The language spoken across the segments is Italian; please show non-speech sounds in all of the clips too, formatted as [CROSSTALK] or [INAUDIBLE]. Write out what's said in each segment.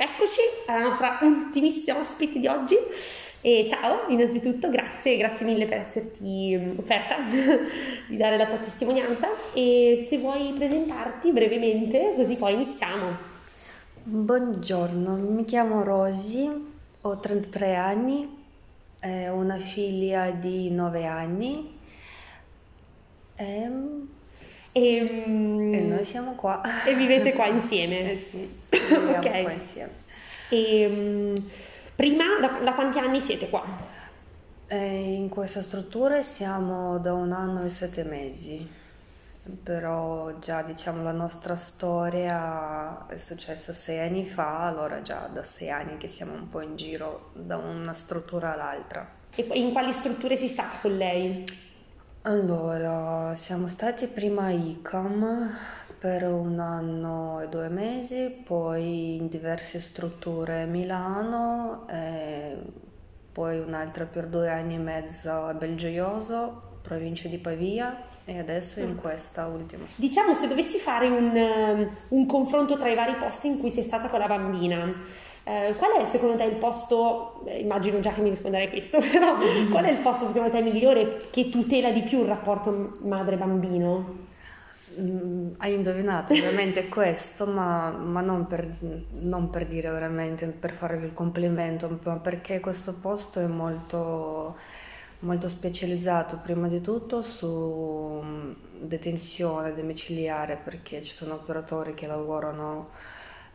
Eccoci alla nostra ultimissima ospite di oggi. E ciao, innanzitutto grazie, grazie mille per esserti mm, offerta [LAUGHS] di dare la tua testimonianza e se vuoi presentarti brevemente così poi iniziamo. Buongiorno, mi chiamo Rosy, ho 33 anni, ho una figlia di 9 anni e e, mm, e, noi siamo qua. E vivete qua [LAUGHS] insieme? Eh sì, viviamo okay. qua insieme. E um, prima, da, da, quanti anni siete qua? Eh, in questa struttura siamo da un anno e sette mesi, però già diciamo la nostra storia è successa sei anni fa, allora già da sei anni che siamo un po' in giro da una struttura all'altra. E in quali strutture si sta con lei? Allora, siamo stati prima a ICAM per un anno e due mesi, poi in diverse strutture a Milano, poi un'altra per due anni e mezzo a Belgioioso, provincia di Pavia e adesso in mm. questa ultima. Diciamo se dovessi fare un, um, un confronto tra i vari posti in cui sei stata con la bambina, eh, qual è secondo te il posto, eh, immagino già che mi risponderai questo, [LAUGHS] però qual è il posto secondo te migliore che tutela di più il rapporto madre-bambino? Mm, hai indovinato veramente questo, ma, ma non, per, non, per, dire veramente, per farvi il complimento, ma perché questo posto è molto, molto specializzato prima di tutto su mm, detenzione domiciliare, perché ci sono operatori che lavorano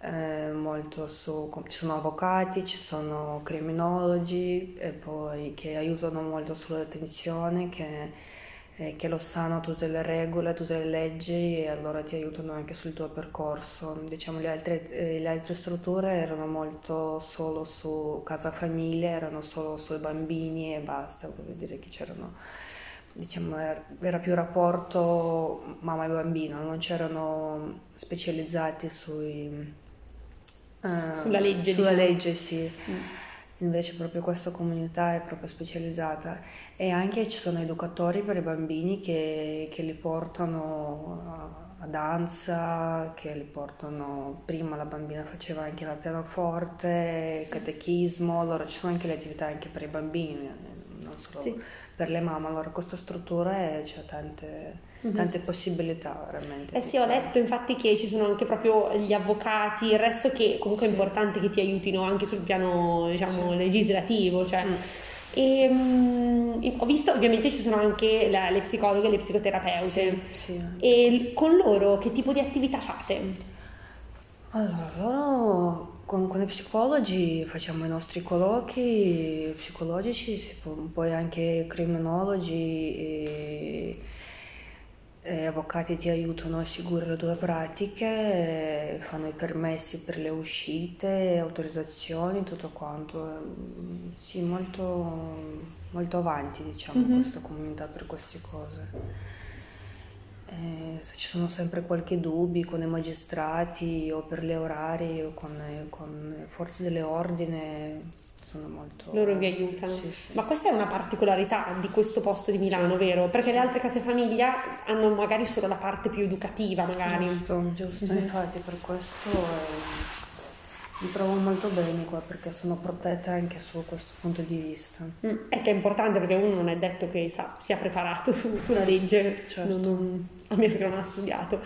eh, molto su, ci sono avvocati, ci sono criminologi e poi che aiutano molto sulla detenzione, che, eh, che lo sanno tutte le regole, tutte le leggi e allora ti aiutano anche sul tuo percorso. Diciamo le altre, eh, le altre strutture erano molto solo su casa famiglia, erano solo sui bambini e basta, voglio dire che c'erano diciamo, era più rapporto mamma e bambino, non c'erano specializzati sui, uh, sulla legge. Sulla diciamo. legge, sì. Mm. Invece proprio questa comunità è proprio specializzata e anche ci sono educatori per i bambini che, che li portano a, a danza, che li portano, prima la bambina faceva anche la pianoforte, catechismo, allora ci sono anche le attività anche per i bambini, non solo sì. per le mamme, allora questa struttura c'è tante mm-hmm. tante possibilità veramente. Eh sì, ho letto infatti che ci sono anche proprio gli avvocati, il resto che comunque sì. è importante che ti aiutino anche sul piano diciamo, sì. legislativo. Cioè. Mm. E, um, ho visto ovviamente ci sono anche la, le psicologhe e le psicoterapeute. Sì, sì, e con loro che tipo di attività fate? Allora, loro con, con, i psicologi facciamo i nostri colloqui psicologici, poi anche criminologi. E eh, avvocati ti aiutano a seguire le tue pratiche, fanno i permessi per le uscite, autorizzazioni, tutto quanto. Sì, molto, molto avanti diciamo mm-hmm. questa comunità per queste cose. Eh, se ci sono sempre qualche dubbio con i magistrati o per gli orari o con, con forze dell'ordine sono molto... Loro vi aiutano. Sì, sì. Ma questa è una particolarità di questo posto di Milano, sì, vero? Perché le altre case famiglia hanno magari solo la parte più educativa, magari. Giusto, giusto. Mm-hmm. Infatti per questo eh, mi trovo molto bene qua perché sono protetta anche su questo punto di vista. Mm, è che è importante perché uno non è detto che sa, sia preparato [LAUGHS] su, sulla legge, certo. non, non, a meno che non ha studiato.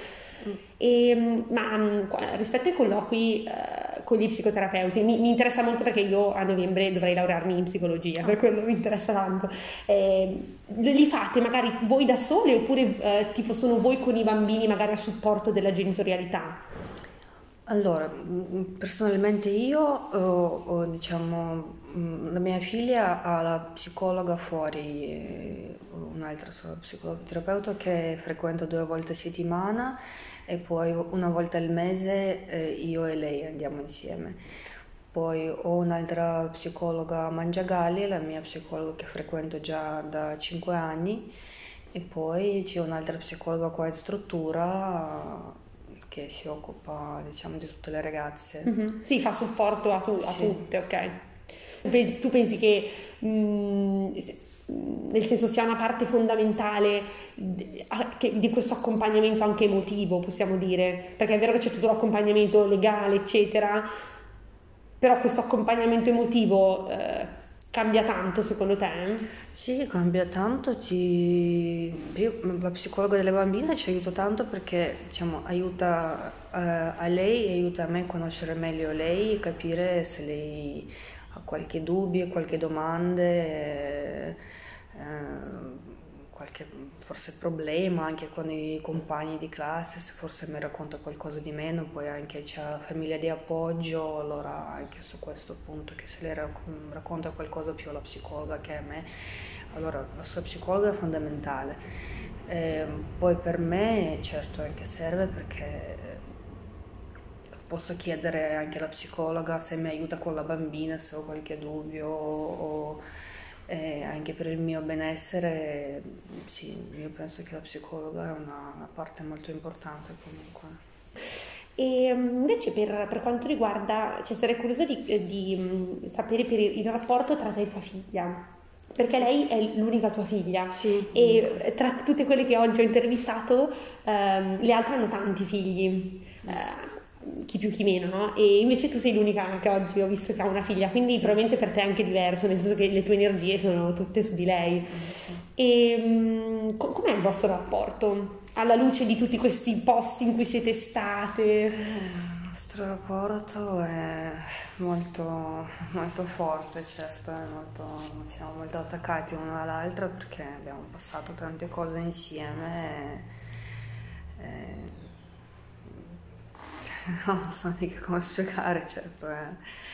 E, ma mm, rispetto ai colloqui eh, con gli psicoterapeuti, mi, mi, interessa molto perché io a novembre dovrei laurearmi in psicologia, per quello mi interessa tanto. Eh, li fate magari voi da sole oppure eh, tipo sono voi con i bambini magari a supporto della genitorialità? Allora, mm, personalmente io ho, diciamo, mm, la mia figlia ha la psicologa fuori, eh, un'altra psicologa che frequento due volte a settimana e poi una volta al mese eh, io e lei andiamo insieme. Poi ho un'altra psicologa a Mangiagalli, la mia psicologa che frequento già da 5 anni e poi c'è un'altra psicologa qua in struttura che si occupa diciamo di tutte le ragazze. Mm-hmm. Sì, fa supporto a, tu, a sì. tutte, ok. Tu pensi che mh, mm, nel senso sia una parte fondamentale di questo accompagnamento anche emotivo, possiamo dire, perché è vero che c'è tutto l'accompagnamento legale, eccetera, però questo accompagnamento emotivo eh, cambia tanto secondo te? Sì, cambia tanto, ci... Io, la psicologa delle bambine ci aiuta tanto perché diciamo, aiuta uh, a lei, aiuta a me a conoscere meglio lei e capire se lei ha qualche dubbio, qualche domanda. Eh, eh, qualche forse problema anche con i compagni di classe, se forse mi racconta qualcosa di meno, poi anche c'è famiglia di appoggio, allora anche su questo punto che se lei racconta qualcosa più alla psicologa che a me, allora la sua psicologa è fondamentale. Eh, poi per me certo anche serve perché posso chiedere anche alla psicologa se mi aiuta con la bambina, se ho qualche dubbio o e anche per il mio benessere, sì, io penso che la psicologa è una parte molto importante comunque. E mm, invece per, per quanto riguarda, cioè sarei curiosa di, di mm, sapere per il, il rapporto tra te e tua figlia, perché lei è l'unica tua figlia sì. e tra tutte quelle che oggi ho intervistato ehm, le altre hanno tanti figli. Eh, chi più chi meno, no? E invece tu sei l'unica che oggi ho visto che ha una figlia, quindi probabilmente per te è anche diverso, nel senso che le tue energie sono tutte su di lei. E um, com'è il vostro rapporto alla luce di tutti questi posti in cui siete state? Il nostro rapporto è molto, molto forte, certo, molto, siamo molto attaccati uno all'altro perché abbiamo passato tante cose insieme. E, e [LAUGHS] non so mica come spiegare, certo. Eh.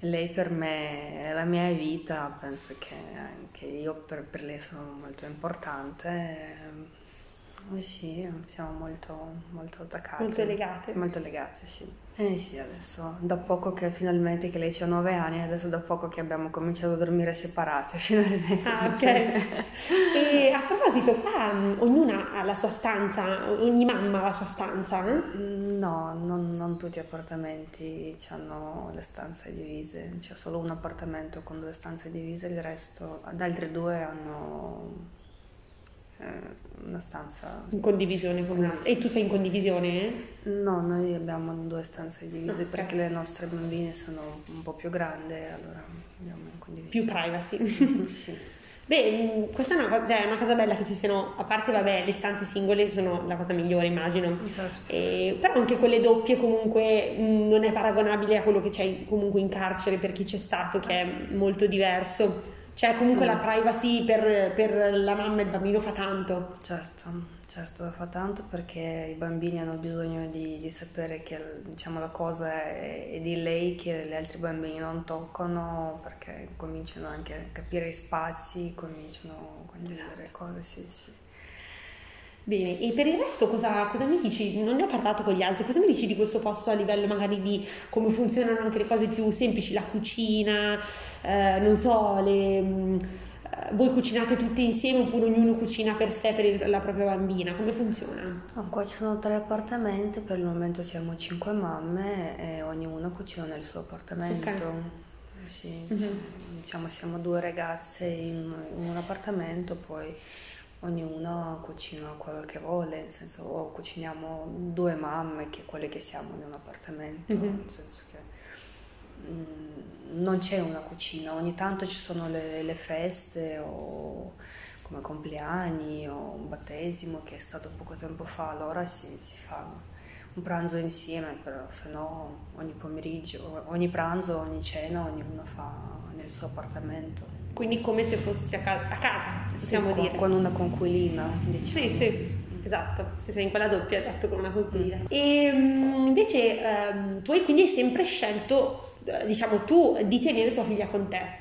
Lei per me è la mia vita, penso che anche io per, per lei sono molto importante. Eh, sì, siamo molto, molto attaccati. Molto legate. Molto legate, sì. Eh sì, adesso da poco che finalmente che lei ha nove anni, adesso da poco che abbiamo cominciato a dormire separate [LAUGHS] finalmente. Ah, ok. e a proposito, qua um, ognuna ha la sua stanza, ogni mamma ha la sua stanza? Mm, no, non, non tutti gli appartamenti hanno le stanze divise, c'è solo un appartamento con due stanze divise, il resto, gli altri due hanno una stanza in condivisione con un'altra. E tu sei in condivisione? No, noi abbiamo due stanze divise okay. perché le nostre bambine sono un po' più grandi, allora abbiamo in condivisione. Più privacy. [LAUGHS] sì. Beh, mm, questa è una, cioè, una, cosa bella che ci siano, a parte vabbè, le stanze singole sono la cosa migliore, immagino. Certo. E, però anche quelle doppie comunque mm, non è paragonabile a quello che c'è comunque in carcere per chi c'è stato, che è molto diverso. Cioè comunque mm. la privacy per, per, la mamma e il bambino fa tanto. Certo, certo, fa tanto perché i bambini hanno bisogno di, di sapere che diciamo, la cosa è, è, di lei che gli altri bambini non toccano perché cominciano anche a capire i spazi, cominciano a condividere esatto. cose, sì, sì. Bene, e per il resto cosa, cosa, mi dici? Non ne ho parlato con gli altri, cosa mi dici di questo posto a livello magari di come funzionano anche le cose più semplici, la cucina, eh, non so, le, mm, eh, voi cucinate tutte insieme oppure ognuno cucina per sé, per la propria bambina, come funziona? Oh, qua ci sono tre appartamenti, per il momento siamo cinque mamme e ognuno cucina nel suo appartamento. Okay. Sì, mm-hmm. diciamo siamo due ragazze in, in un appartamento, poi ognuno cucina quello che vuole, nel senso o cuciniamo due mamme che quelle che siamo in un appartamento, mm-hmm. nel senso che non c'è una cucina, ogni tanto ci sono le, le, feste o come compleanni o un battesimo che è stato poco tempo fa, allora si, si fa un pranzo insieme, però se no ogni pomeriggio, ogni pranzo, ogni cena ognuno fa nel suo appartamento quindi come se fossi a, ca- a casa, possiamo sì, dire. Con una conquilina, diciamo. Sì, sì, esatto, se sei in quella doppia, esatto, con una conquilina. E um, invece um, tu hai quindi sempre scelto, eh, diciamo, tu di tenere tua figlia con te.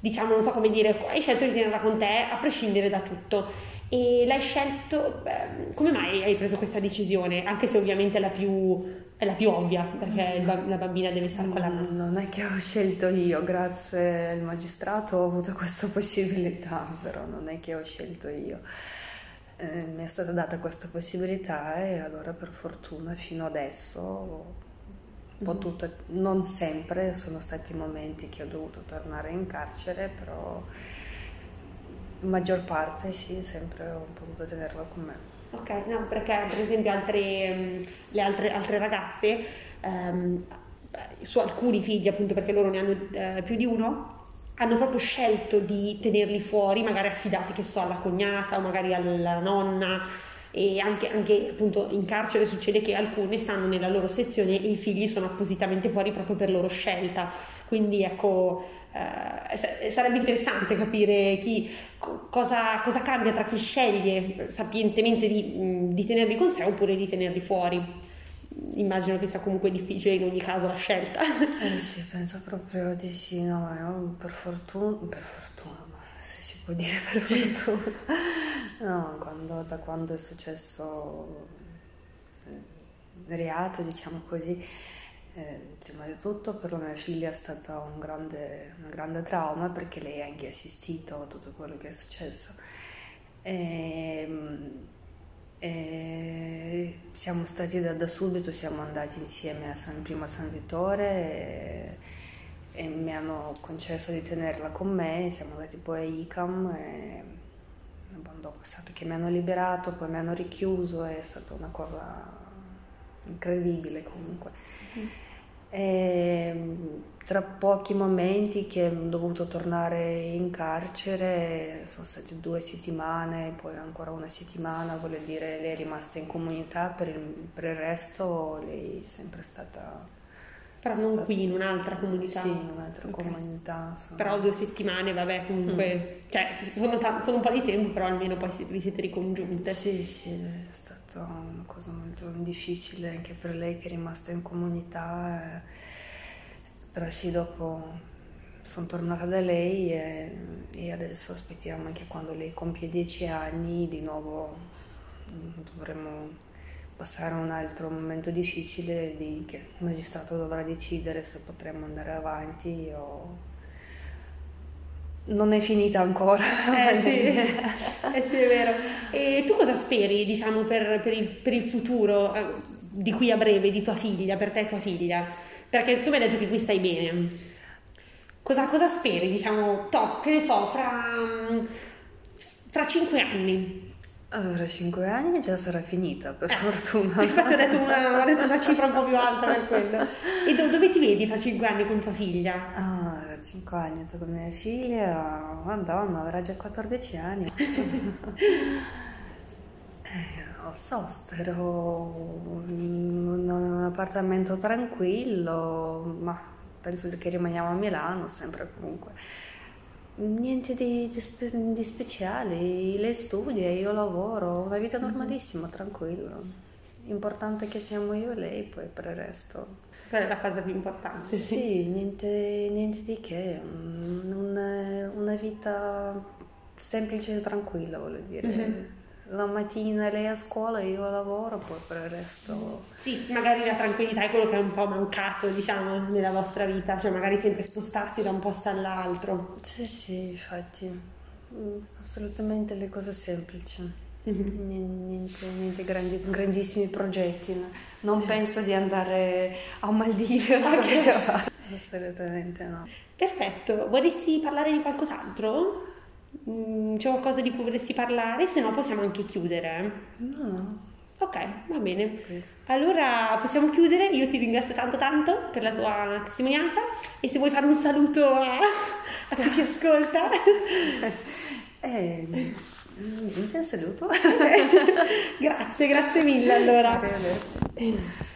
Diciamo, non so come dire, hai scelto di tenerla con te a prescindere da tutto. E l'hai scelto, beh, come mai hai preso questa decisione? Anche se ovviamente è la più, è la più ovvia, perché la bambina deve stare con la mamma. Non è che ho scelto io, grazie al magistrato ho avuto questa possibilità, però non è che ho scelto io. Eh, mi è stata data questa possibilità e allora per fortuna fino adesso ho potuto, non sempre sono stati momenti che ho dovuto tornare in carcere, però maggior parte sì, sempre ho potuto tenerla con me. Ok, no, perché per esempio altre, mm, le altre, altre ragazze, ehm, su alcuni figli, appunto perché loro ne hanno eh, più di uno, hanno proprio scelto di tenerli fuori, magari affidati, che so, alla cognata o magari alla nonna. E anche, anche, appunto in carcere succede che alcune stanno nella loro sezione e i figli sono appositamente fuori proprio per loro scelta. Quindi ecco eh, sarebbe interessante capire chi, cosa, cosa, cambia tra chi sceglie sapientemente di, di tenerli con sé oppure di tenerli fuori immagino che sia comunque difficile in ogni caso la scelta eh sì penso proprio di sì no per fortuna per fortuna può dire per [LAUGHS] fortuna. no, quando, da quando è successo il reato, diciamo così, eh, prima di tutto per la mia figlia è stato un grande, un grande trauma perché lei ha anche assistito a tutto quello che è successo. E, e siamo stati da, da, subito, siamo andati insieme a San, prima San Vittore. E, e mi hanno concesso di tenerla con me, siamo andati poi a ICAM e dopo è stato che mi hanno liberato, poi mi hanno richiuso, è stata una cosa incredibile comunque. Mm. E, tra pochi momenti che ho dovuto tornare in carcere, sono state due settimane, poi ancora una settimana, vuol dire lei è rimasta in comunità, per il, per il resto lei è sempre stata però non qui, in un'altra comunità. Sì, in un'altra okay. comunità. Sono... Però due settimane, vabbè, comunque, mm. cioè, sono, t- sono, un po' di tempo, però almeno poi vi siete ricongiunte. Sì, sì, è stata una cosa molto difficile anche per lei che è rimasta in comunità. Eh. Però sì, dopo sono tornata da lei e, e adesso aspettiamo anche quando lei compie dieci anni, di nuovo mm, dovremo passare a un altro momento difficile di che il magistrato dovrà decidere se potremo andare avanti o non è finita ancora. Eh sì, [LAUGHS] eh sì, è vero. E tu cosa speri, diciamo, per, per, il, per, il, futuro eh, di qui a breve, di tua figlia, per te e tua figlia? Perché tu mi hai detto che qui stai bene. Cosa, cosa speri, diciamo, top, che ne so, fra, fra cinque anni? Allora, 5 anni già sarà finita, per eh, fortuna. Infatti ho detto, una, ho detto una [LAUGHS] cifra un po' più alta per quello. E do, dove ti vedi fra 5 anni con tua figlia? Ah, 5 anni con mia figlia, madonna, avrà già 14 anni. [LAUGHS] eh, non so, spero in un appartamento tranquillo, ma penso che rimaniamo a Milano sempre comunque Niente di, di, di, speciale, lei studia, io lavoro, una vita mhm. normalissima, mm-hmm. tranquilla. Importante che siamo io e lei, poi per il resto. Quella è la cosa più importante. Sì, sì niente, niente, di che, una, una, vita semplice e tranquilla, voglio dire. Mm-hmm la mattina lei a scuola e io a lavoro, poi per il resto... Sì, magari la tranquillità è quello che è un po' mancato, diciamo, nella vostra vita, cioè magari sempre spostarsi da un posto all'altro. Sì, sì, infatti, mm, assolutamente le cose semplici. Mm-hmm. Niente, niente grandi, grandissimi progetti, non penso di andare a Maldive okay. [LAUGHS] assolutamente no. Perfetto, vorresti parlare di qualcos'altro? Mm, c'è qualcosa di cui vorresti parlare? Se no possiamo anche chiudere. No. Ok, va bene. Allora possiamo chiudere. Io ti ringrazio tanto tanto per la tua testimonianza e se vuoi fare un saluto a, a chi ci ascolta. [LAUGHS] eh, niente, saluto. [LAUGHS] grazie, grazie mille allora. Grazie.